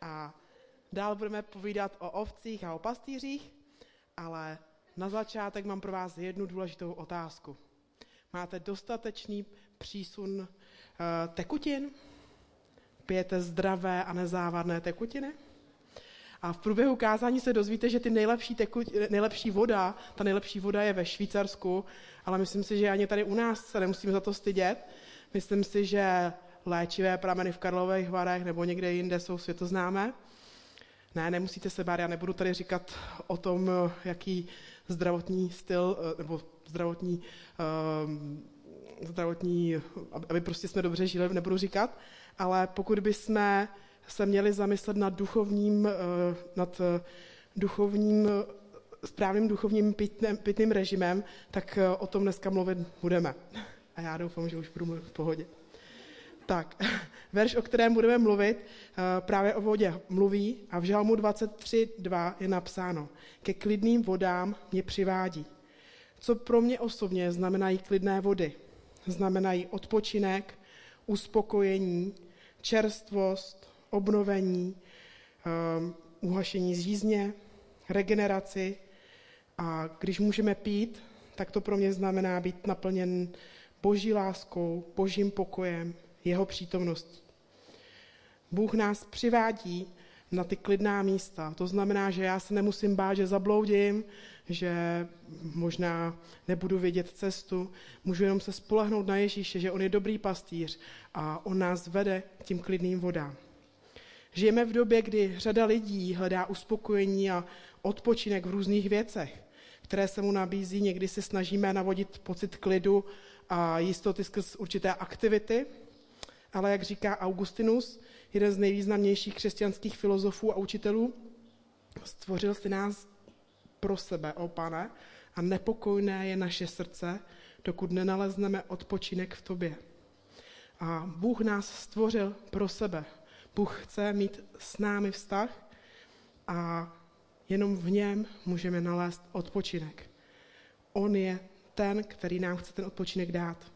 A dál budeme povídat o ovcích a o pastýřích, ale na začátek mám pro vás jednu důležitou otázku. Máte dostatečný přísun uh, tekutin? Pijete zdravé a nezávadné tekutiny? A v průběhu kázání se dozvíte, že ty nejlepší, teku, nejlepší voda, ta nejlepší voda je ve Švýcarsku, ale myslím si, že ani tady u nás se nemusíme za to stydět. Myslím si, že léčivé prameny v Karlových Varech nebo někde jinde jsou světoznámé. Ne, nemusíte se bát, já nebudu tady říkat o tom, jaký zdravotní styl, nebo zdravotní, um, zdravotní, aby prostě jsme dobře žili, nebudu říkat, ale pokud bychom se měli zamyslet nad duchovním, eh, nad eh, duchovním, správným duchovním pitným, pitným režimem, tak eh, o tom dneska mluvit budeme. A já doufám, že už budu mluvit v pohodě. Tak, verš, o kterém budeme mluvit, právě o vodě mluví a v Žalmu 23.2 je napsáno Ke klidným vodám mě přivádí. Co pro mě osobně znamenají klidné vody? Znamenají odpočinek, uspokojení, čerstvost, obnovení, um, uhašení zřízně, regeneraci. A když můžeme pít, tak to pro mě znamená být naplněn boží láskou, božím pokojem, jeho přítomností. Bůh nás přivádí na ty klidná místa. To znamená, že já se nemusím bát, že zabloudím, že možná nebudu vědět cestu. Můžu jenom se spolehnout na Ježíše, že on je dobrý pastýř a on nás vede k tím klidným vodám. Žijeme v době, kdy řada lidí hledá uspokojení a odpočinek v různých věcech, které se mu nabízí. Někdy se snažíme navodit pocit klidu a jistoty skrz určité aktivity, ale jak říká Augustinus, jeden z nejvýznamnějších křesťanských filozofů a učitelů, stvořil si nás pro sebe, o pane, a nepokojné je naše srdce, dokud nenalezneme odpočinek v tobě. A Bůh nás stvořil pro sebe, Bůh chce mít s námi vztah a jenom v něm můžeme nalézt odpočinek. On je ten, který nám chce ten odpočinek dát.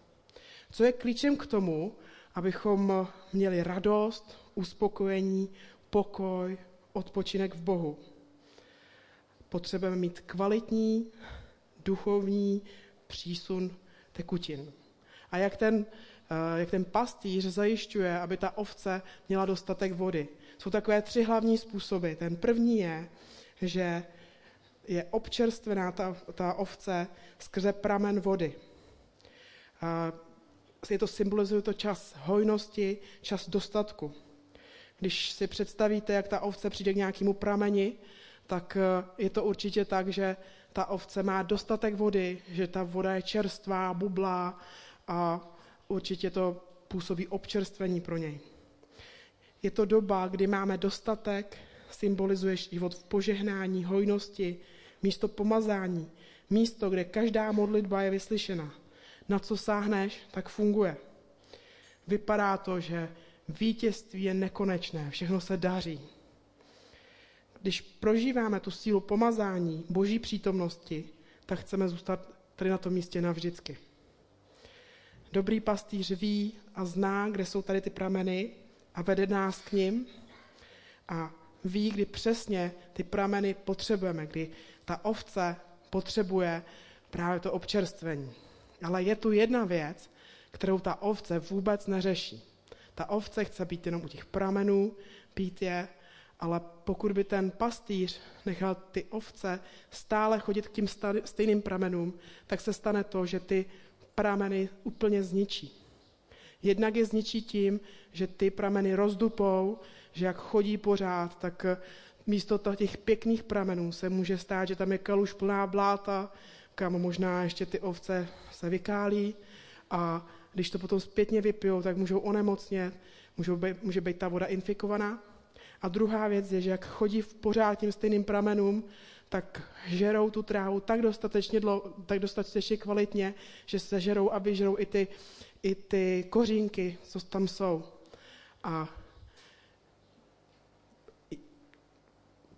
Co je klíčem k tomu, abychom měli radost, uspokojení, pokoj, odpočinek v Bohu? Potřebujeme mít kvalitní, duchovní přísun tekutin. A jak ten Eh, jak ten pastýř zajišťuje, aby ta ovce měla dostatek vody. Jsou takové tři hlavní způsoby. Ten první je, že je občerstvená ta, ta ovce skrze pramen vody. Je to symbolizuje to čas hojnosti, čas dostatku. Když si představíte, jak ta ovce přijde k nějakému prameni, tak eh, je to určitě tak, že ta ovce má dostatek vody, že ta voda je čerstvá, bublá a určitě to působí občerstvení pro něj. Je to doba, kdy máme dostatek, symbolizuje život v požehnání, hojnosti, místo pomazání, místo, kde každá modlitba je vyslyšena. Na co sáhneš, tak funguje. Vypadá to, že vítězství je nekonečné, všechno se daří. Když prožíváme tu sílu pomazání, boží přítomnosti, tak chceme zůstat tady na tom místě navždycky. Dobrý pastýř ví a zná, kde jsou tady ty prameny a vede nás k ním a ví, kdy přesně ty prameny potřebujeme, kdy ta ovce potřebuje právě to občerstvení. Ale je tu jedna věc, kterou ta ovce vůbec neřeší. Ta ovce chce být jenom u těch pramenů, pít je, ale pokud by ten pastýř nechal ty ovce stále chodit k tím stejným pramenům, tak se stane to, že ty prameny úplně zničí. Jednak je zničí tím, že ty prameny rozdupou, že jak chodí pořád, tak místo těch pěkných pramenů se může stát, že tam je kaluž plná bláta, kam možná ještě ty ovce se vykálí a když to potom zpětně vypijou, tak můžou onemocnět, můžou být, může být ta voda infikovaná. A druhá věc je, že jak chodí v pořád tím stejným pramenům, tak žerou tu trávu tak dostatečně, dlo, tak dostatečně kvalitně, že se žerou a vyžerou i ty, i ty kořínky, co tam jsou. A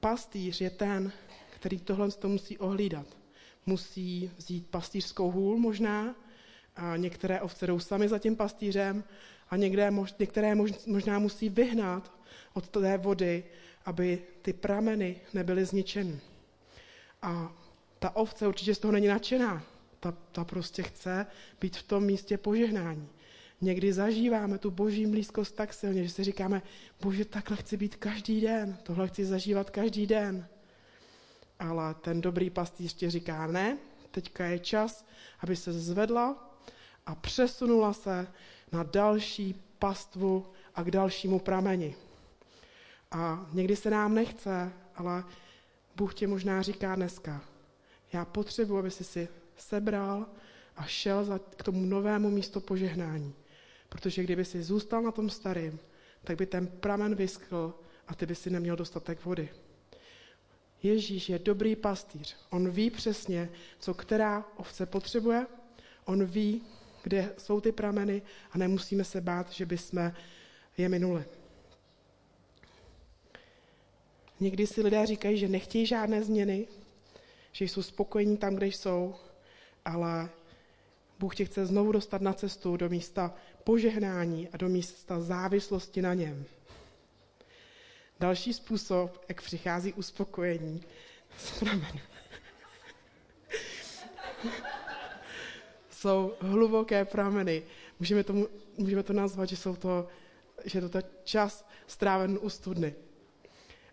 pastýř je ten, který tohle to musí ohlídat. Musí vzít pastýřskou hůl možná, a některé ovce jdou sami za tím pastýřem a některé, některé možná musí vyhnat od té vody, aby ty prameny nebyly zničeny. A ta ovce určitě z toho není nadšená. Ta, ta prostě chce být v tom místě požehnání. Někdy zažíváme tu boží blízkost tak silně, že si říkáme, bože, takhle chci být každý den, tohle chci zažívat každý den. Ale ten dobrý pastýř ti říká, ne, teďka je čas, aby se zvedla a přesunula se na další pastvu a k dalšímu prameni. A někdy se nám nechce, ale Bůh tě možná říká dneska, já potřebuji, aby si si sebral a šel za, k tomu novému místu požehnání. Protože kdyby si zůstal na tom starém, tak by ten pramen vyschl a ty by si neměl dostatek vody. Ježíš je dobrý pastýř. On ví přesně, co která ovce potřebuje. On ví, kde jsou ty prameny a nemusíme se bát, že bychom je minuli. Někdy si lidé říkají, že nechtějí žádné změny, že jsou spokojení tam, kde jsou, ale Bůh tě chce znovu dostat na cestu do místa požehnání a do místa závislosti na něm. Další způsob, jak přichází uspokojení, jsou hluboké prameny. Můžeme, tomu, můžeme to nazvat, že, jsou to, že je to čas stráven u studny.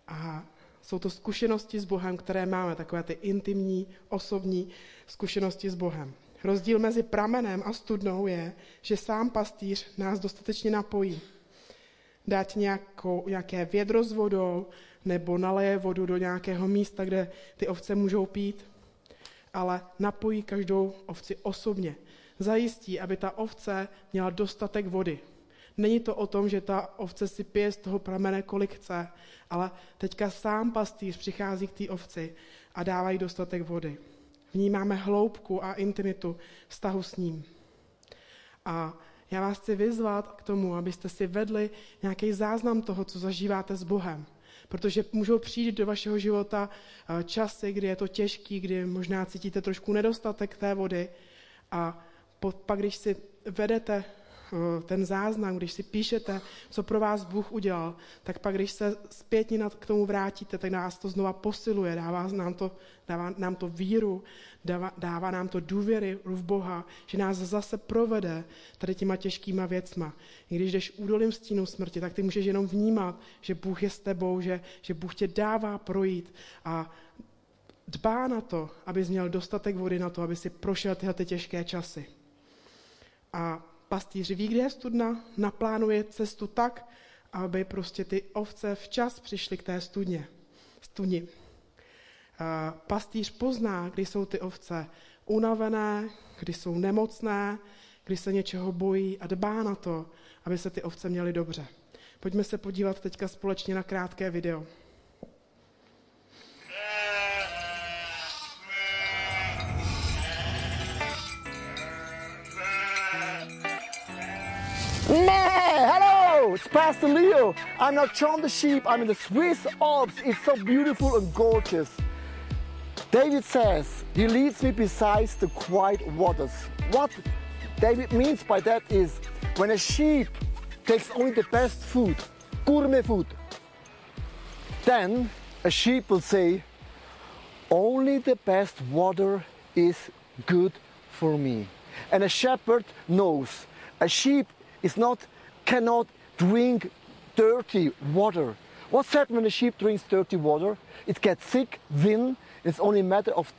A jsou to zkušenosti s Bohem, které máme, takové ty intimní, osobní zkušenosti s Bohem. Rozdíl mezi pramenem a studnou je, že sám pastýř nás dostatečně napojí. Dát nějakou, nějaké vědro s vodou nebo naleje vodu do nějakého místa, kde ty ovce můžou pít, ale napojí každou ovci osobně. Zajistí, aby ta ovce měla dostatek vody. Není to o tom, že ta ovce si pije z toho pramene, kolik chce, ale teďka sám pastýř přichází k té ovci a dává jí dostatek vody. Vnímáme hloubku a intimitu vztahu s ním. A já vás chci vyzvat k tomu, abyste si vedli nějaký záznam toho, co zažíváte s Bohem. Protože můžou přijít do vašeho života eh, časy, kdy je to těžký, kdy možná cítíte trošku nedostatek té vody. A pak, když si vedete ten záznam, když si píšete, co pro vás Bůh udělal, tak pak, když se zpětně k tomu vrátíte, tak nás to znova posiluje, dává nám to, dává nám to víru, dává, dává nám to důvěry v Boha, že nás zase provede tady těma těžkýma věcma. I když jdeš údolím stínu smrti, tak ty můžeš jenom vnímat, že Bůh je s tebou, že, že Bůh tě dává projít a dbá na to, abys měl dostatek vody na to, aby si prošel tyhle ty těžké časy. A pastýř ví, kde je studna, naplánuje cestu tak, aby prostě ty ovce včas přišly k té studně, studni. Pastýř pozná, kdy jsou ty ovce unavené, kdy jsou nemocné, kdy se něčeho bojí a dbá na to, aby se ty ovce měly dobře. Pojďme se podívat teďka společně na krátké video. Hello, it's Pastor Leo. I'm not John the sheep. I'm in the Swiss Alps. It's so beautiful and gorgeous. David says, He leads me beside the quiet waters. What David means by that is when a sheep takes only the best food, gourmet food, then a sheep will say, Only the best water is good for me. And a shepherd knows a sheep is not, cannot drink dirty water. What's happened when a sheep drinks dirty water? It gets sick, thin, it's only a matter of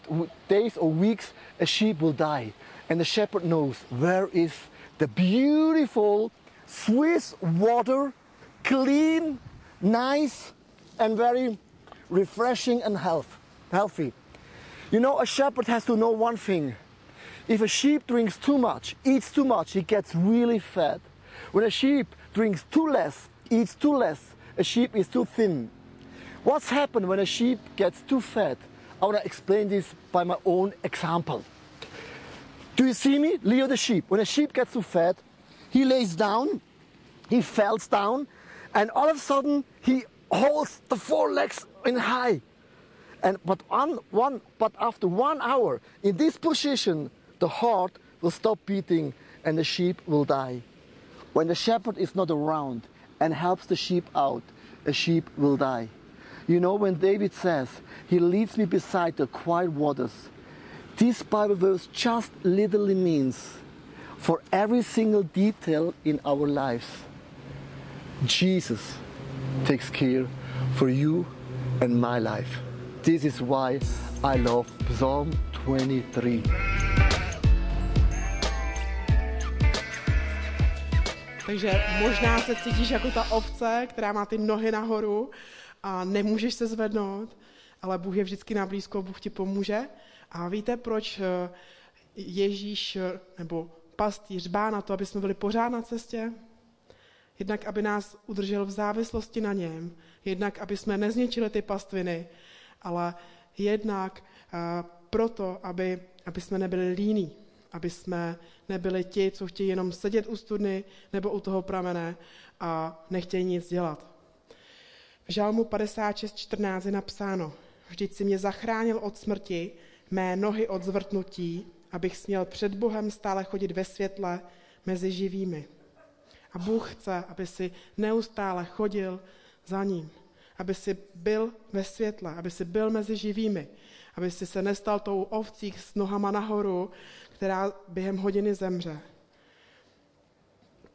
days or weeks, a sheep will die. And the shepherd knows where is the beautiful Swiss water, clean, nice, and very refreshing and health, healthy. You know, a shepherd has to know one thing. If a sheep drinks too much, eats too much, he gets really fat. When a sheep drinks too less, eats too less, a sheep is too thin. What's happened when a sheep gets too fat? I want to explain this by my own example. Do you see me? Leo the sheep. When a sheep gets too fat, he lays down, he falls down, and all of a sudden he holds the four legs in high. And but one, one, but after one hour in this position, the heart will stop beating and the sheep will die. When the shepherd is not around and helps the sheep out, a sheep will die. You know, when David says, He leads me beside the quiet waters, this Bible verse just literally means for every single detail in our lives, Jesus takes care for you and my life. This is why I love Psalm 23. Takže možná se cítíš jako ta ovce, která má ty nohy nahoru a nemůžeš se zvednout, ale Bůh je vždycky na blízko, Bůh ti pomůže. A víte, proč eh, Ježíš eh, nebo pastýř bá na to, aby jsme byli pořád na cestě? Jednak, aby nás udržel v závislosti na něm, jednak, aby jsme nezničili ty pastviny, ale jednak uh, proto, aby, aby jsme nebyli líní, aby jsme nebyli ti, co chtějí jenom sedět u studny nebo u toho pramene a nechtějí nic dělat. V žalmu 56.14 je napsáno, vždyť si mě zachránil od smrti, mé nohy od zvrtnutí, abych směl před Bohem stále chodit ve světle mezi živými. A Bůh chce, aby si neustále chodil za ním, aby si byl ve světle, aby si byl mezi živými, aby si se nestal tou ovcí s nohama nahoru, která během hodiny zemře.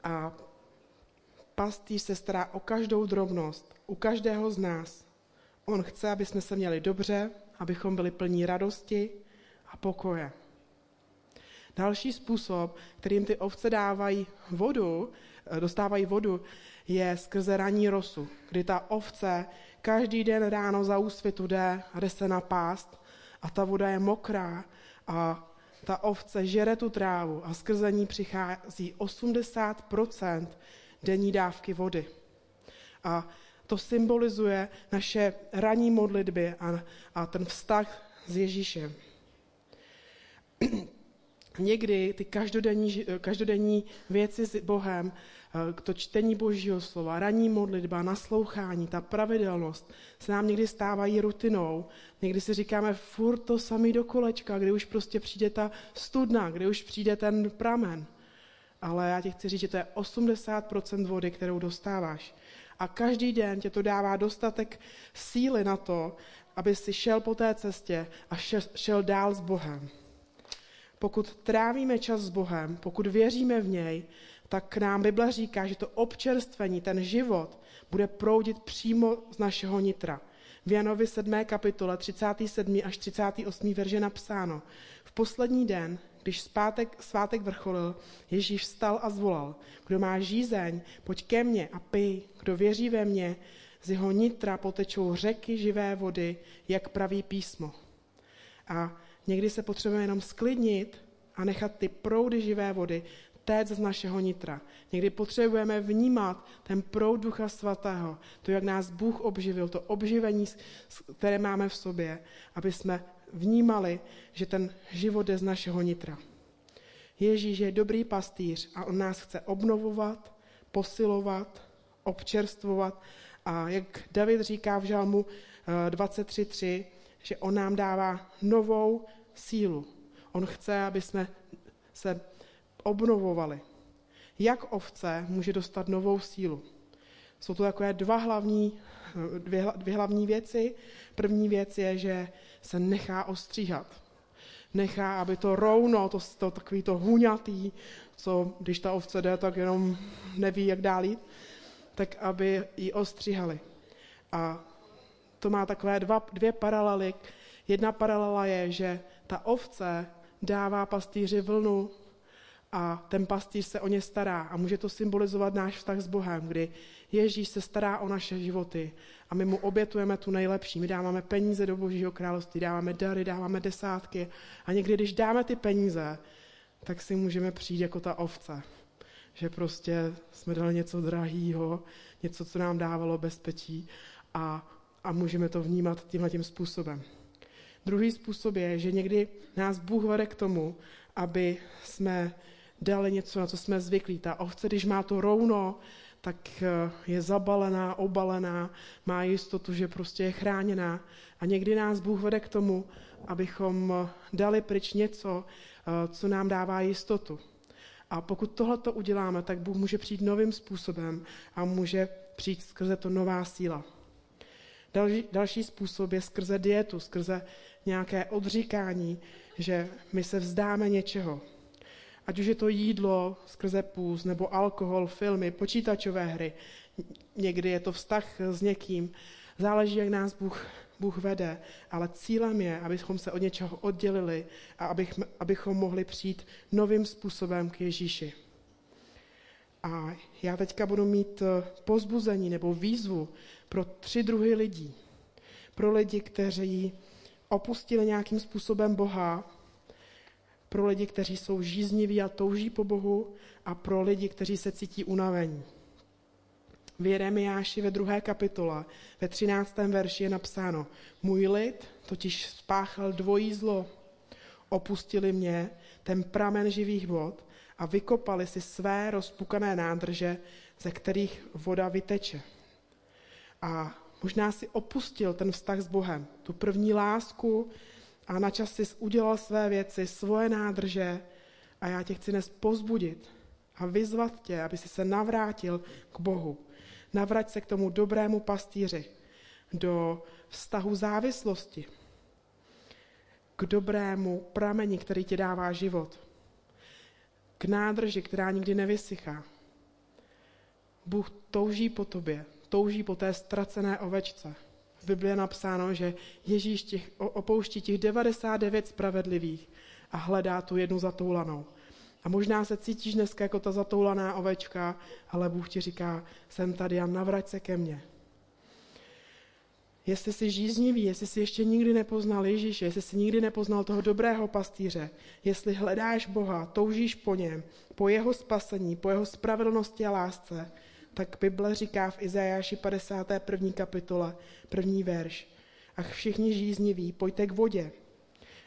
A pastýř se stará o každou drobnost, u každého z nás. On chce, aby jsme se měli dobře, abychom byli plní radosti a pokoje. Další způsob, kterým ty ovce dávají vodu, eh, dostávají vodu, je skrze ranní rosu, kdy ta ovce každý den ráno za úsvitu jde jde se napást a ta voda je mokrá a ta ovce žere tu trávu a skrze ní přichází 80% denní dávky vody. A to symbolizuje naše ranní modlitby a, a ten vztah s Ježíšem. Někdy ty každodenní, každodenní věci s Bohem, to čtení Božího slova, ranní modlitba, naslouchání, ta pravidelnost se nám někdy stávají rutinou. Někdy si říkáme furt to samý do kolečka, kdy už prostě přijde ta studna, kdy už přijde ten pramen. Ale já ti chci říct, že to je 80% vody, kterou dostáváš. A každý den tě to dává dostatek síly na to, aby si šel po té cestě a šel dál s Bohem. Pokud trávíme čas s Bohem, pokud věříme v něj, tak nám Bible říká, že to občerstvení, ten život, bude proudit přímo z našeho nitra. V Janovi 7. kapitole 37. až 38. verže napsáno. V poslední den, když zpátek, svátek vrcholil, Ježíš vstal a zvolal. Kdo má žízeň, pojď ke mně a pij. Kdo věří ve mně, z jeho nitra potečou řeky živé vody, jak praví písmo. A někdy se potřebujeme jenom sklidnit a nechat ty proudy živé vody téct z našeho nitra. Někdy potřebujeme vnímat ten proud Ducha Svatého, to, jak nás Bůh obživil, to obživení, které máme v sobě, aby jsme vnímali, že ten život je z našeho nitra. Ježíš je dobrý pastýř a on nás chce obnovovat, posilovat, občerstvovat a jak David říká v žalmu 23.3, eh, že on nám dává novou sílu. On chce, aby jsme se obnovovali. Jak ovce může dostat novou sílu? Jsou to takové dva hlavní, dvě, dvě hlavní věci. První věc je, že se nechá ostříhat. Nechá, aby to rouno, to, to takový to huňatý, co když ta ovce jde, tak jenom neví, jak dál jít, tak aby ji ostříhali. A to má takové dva, dvě paralely. Jedna paralela je, že ta ovce dává pastýři vlnu a ten pastýř se o ně stará. A může to symbolizovat náš vztah s Bohem, kdy Ježíš se stará o naše životy a my mu obětujeme tu nejlepší. My dáváme peníze do Božího království, dáváme dary, dáváme desátky a někdy, když dáme ty peníze, tak si můžeme přijít jako ta ovce. Že prostě jsme dali něco drahého, něco, co nám dávalo bezpečí a, a můžeme to vnímat tímhle tím způsobem. Druhý způsob je, že někdy nás Bůh vede k tomu, aby jsme dali něco, na co jsme zvyklí. Ta ovce, když má to rouno, tak eh, je zabalená, obalená, má jistotu, že prostě je chráněná. A někdy nás Bůh vede k tomu, abychom eh, dali pryč něco, eh, co nám dává jistotu. A pokud tohle to uděláme, tak Bůh může přijít novým způsobem a může přijít skrze to nová síla. Další, další způsob je skrze dietu, skrze nějaké odříkání, že my se vzdáme něčeho. Ať už je to jídlo skrze půz, nebo alkohol, filmy, počítačové hry. Někdy je to vztah s někým. Záleží, jak nás Bůh, Bůh vede, ale cílem je, abychom se od něčeho oddělili a abych, abychom mohli přijít novým způsobem k Ježíši. A já teďka budu mít eh, pozbuzení nebo výzvu pro tři druhy lidí. Pro lidi, kteří opustili nějakým způsobem Boha, pro lidi, kteří jsou žízniví a touží po Bohu a pro lidi, kteří se cítí unavení. V Jeremiáši ve druhé kapitole, ve třináctém verši je napsáno, můj lid totiž spáchal dvojí zlo. Opustili mě, ten pramen živých vod, a vykopali si své rozpukané nádrže, ze kterých voda vyteče. A možná si opustil ten vztah s Bohem, tu první lásku a na čas si udělal své věci, svoje nádrže a já tě chci dnes pozbudit a vyzvat tě, aby si se navrátil k Bohu. Navrať se k tomu dobrému pastýři, do vztahu závislosti, k dobrému prameni, který ti dává život, k nádrži, která nikdy nevysychá. Bůh touží po tobě, touží po té ztracené ovečce. V Biblii je napsáno, že Ježíš těch, opouští těch 99 spravedlivých a hledá tu jednu zatoulanou. A možná se cítíš dneska jako ta zatoulaná ovečka, ale Bůh ti říká, jsem tady a navrať se ke mně. Jestli jsi žíznivý, jestli jsi ještě nikdy nepoznal Ježíše, jestli jsi nikdy nepoznal toho dobrého pastýře, jestli hledáš Boha, toužíš po něm, po jeho spasení, po jeho spravedlnosti a lásce, tak Bible říká v Izajáši 51. kapitole, první verš. Ach všichni žízniví, pojďte k vodě.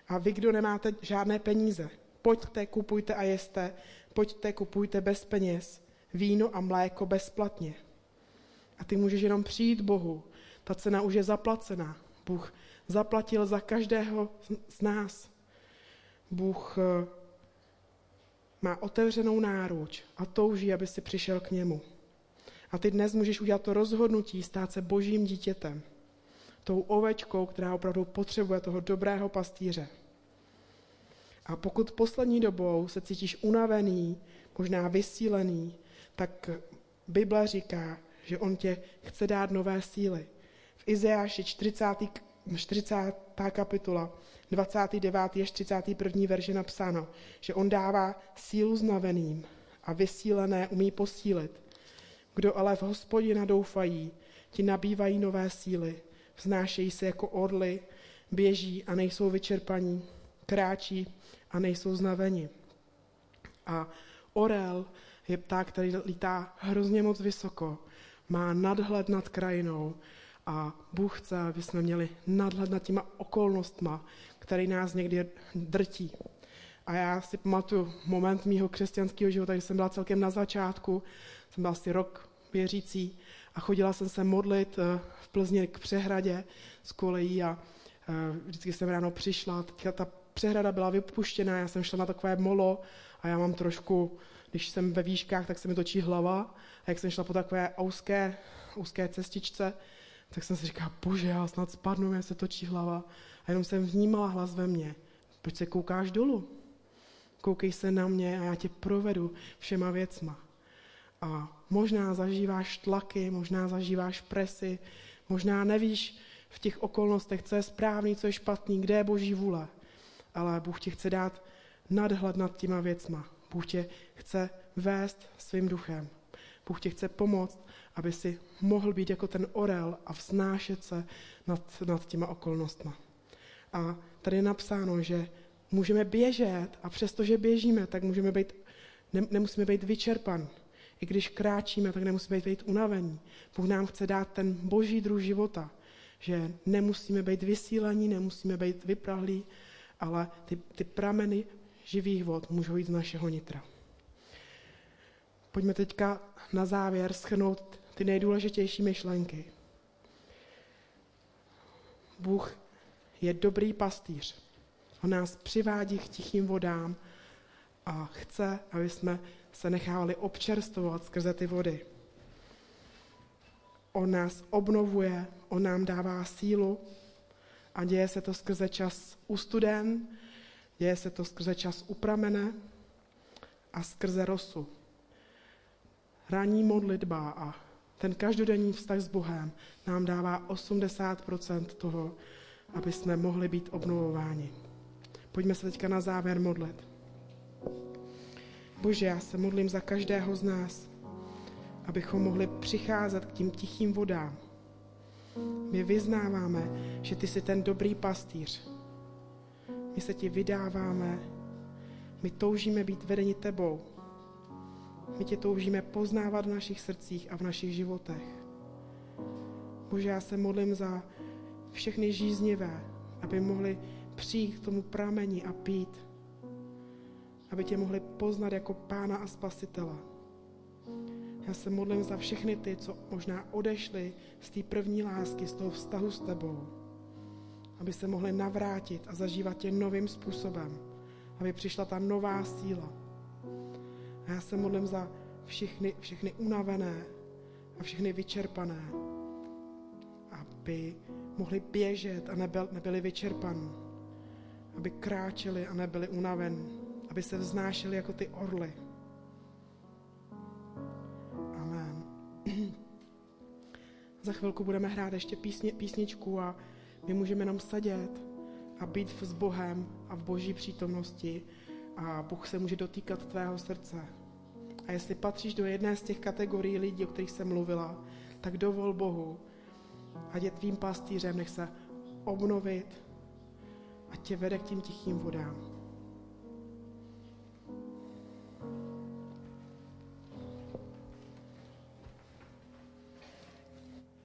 A vy, kdo nemáte žádné peníze, pojďte, kupujte a jeste, pojďte, kupujte bez peněz, víno a mléko bezplatně. A ty můžeš jenom přijít Bohu. Ta cena už je zaplacená. Bůh zaplatil za každého z nás. Bůh eh, má otevřenou náruč a touží, aby si přišel k němu. A ty dnes můžeš udělat to rozhodnutí, stát se božím dítětem. Tou ovečkou, která opravdu potřebuje toho dobrého pastýře. A pokud poslední dobou se cítíš unavený, možná vysílený, tak Bible říká, že on tě chce dát nové síly. V Izeáši 40. 40. kapitola, 29. až 31. verže napsáno, že on dává sílu znaveným a vysílené umí posílit. Kdo ale v hospodina doufají, ti nabývají nové síly, vznášejí se jako orly, běží a nejsou vyčerpaní, kráčí a nejsou znaveni. A orel je pták, který lítá hrozně moc vysoko, má nadhled nad krajinou a Bůh chce, aby jsme měli nadhled nad těma okolnostma, který nás někdy drtí. A já si pamatuju moment mýho křesťanského života, když jsem byla celkem na začátku, jsem byla asi rok věřící a chodila jsem se modlit eh, v Plzni k přehradě z kolejí a eh, vždycky jsem ráno přišla, ta přehrada byla vypuštěná, já jsem šla na takové molo a já mám trošku, když jsem ve výškách, tak se mi točí hlava a jak jsem šla po takové úzké, úzké cestičce, tak jsem si říkala, bože, já snad spadnu, mě se točí hlava. A jenom jsem vnímala hlas ve mně. Proč se koukáš dolů? Koukej se na mě a já tě provedu všema věcma. A možná zažíváš tlaky, možná zažíváš presy, možná nevíš v těch okolnostech, co je správný, co je špatný, kde je boží vůle ale Bůh ti chce dát nadhled nad těma věcma. Bůh tě chce vést svým duchem. Bůh tě chce pomoct, aby si mohl být jako ten orel a vznášet se nad, nad těma okolnostma. A tady je napsáno, že můžeme běžet a přestože běžíme, tak můžeme být, ne, nemusíme být vyčerpan. I když kráčíme, tak nemusíme být, unavení. Bůh nám chce dát ten boží druh života, že nemusíme být vysílení, nemusíme být vyprahlí, ale ty, ty prameny živých vod můžou jít z našeho nitra. Pojďme teďka na závěr schrnout ty nejdůležitější myšlenky. Bůh je dobrý pastýř. On nás přivádí k tichým vodám a chce, aby jsme se nechávali občerstvovat skrze ty vody. On nás obnovuje, on nám dává sílu a děje se to skrze čas u studen, děje se to skrze čas u pramene a skrze rosu. Ranní modlitba a ten každodenní vztah s Bohem nám dává 80% toho, aby jsme mohli být obnovováni. Pojďme se teďka na závěr modlit. Bože, já se modlím za každého z nás, abychom mohli přicházet k tím tichým vodám. My vyznáváme, že ty jsi ten dobrý pastýř. My se ti vydáváme, my toužíme být vedeni tebou. My tě toužíme poznávat v našich srdcích a v našich životech. Bože, já se modlím za všechny žíznivé, aby mohli přijít k tomu prameni a pít. Aby tě mohli poznat jako pána a spasitela. Já se modlím za všechny ty, co možná odešli z té první lásky, z toho vztahu s tebou. Aby se mohli navrátit a zažívat tě novým způsobem. Aby přišla ta nová síla. A já se modlím za všechny, všechny unavené a všechny vyčerpané, aby mohli běžet a nebyl, nebyli vyčerpaní, aby kráčeli a nebyli unavení, aby se vznášeli jako ty orly. Amen. Za chvilku budeme hrát ještě písně, písničku a my můžeme jenom sedět a být s Bohem a v boží přítomnosti a Bůh se může dotýkat tvého srdce. A jestli patříš do jedné z těch kategorií lidí, o kterých jsem mluvila, tak dovol Bohu, ať je tvým pastýřem, nech se obnovit a tě vede k tím tichým vodám.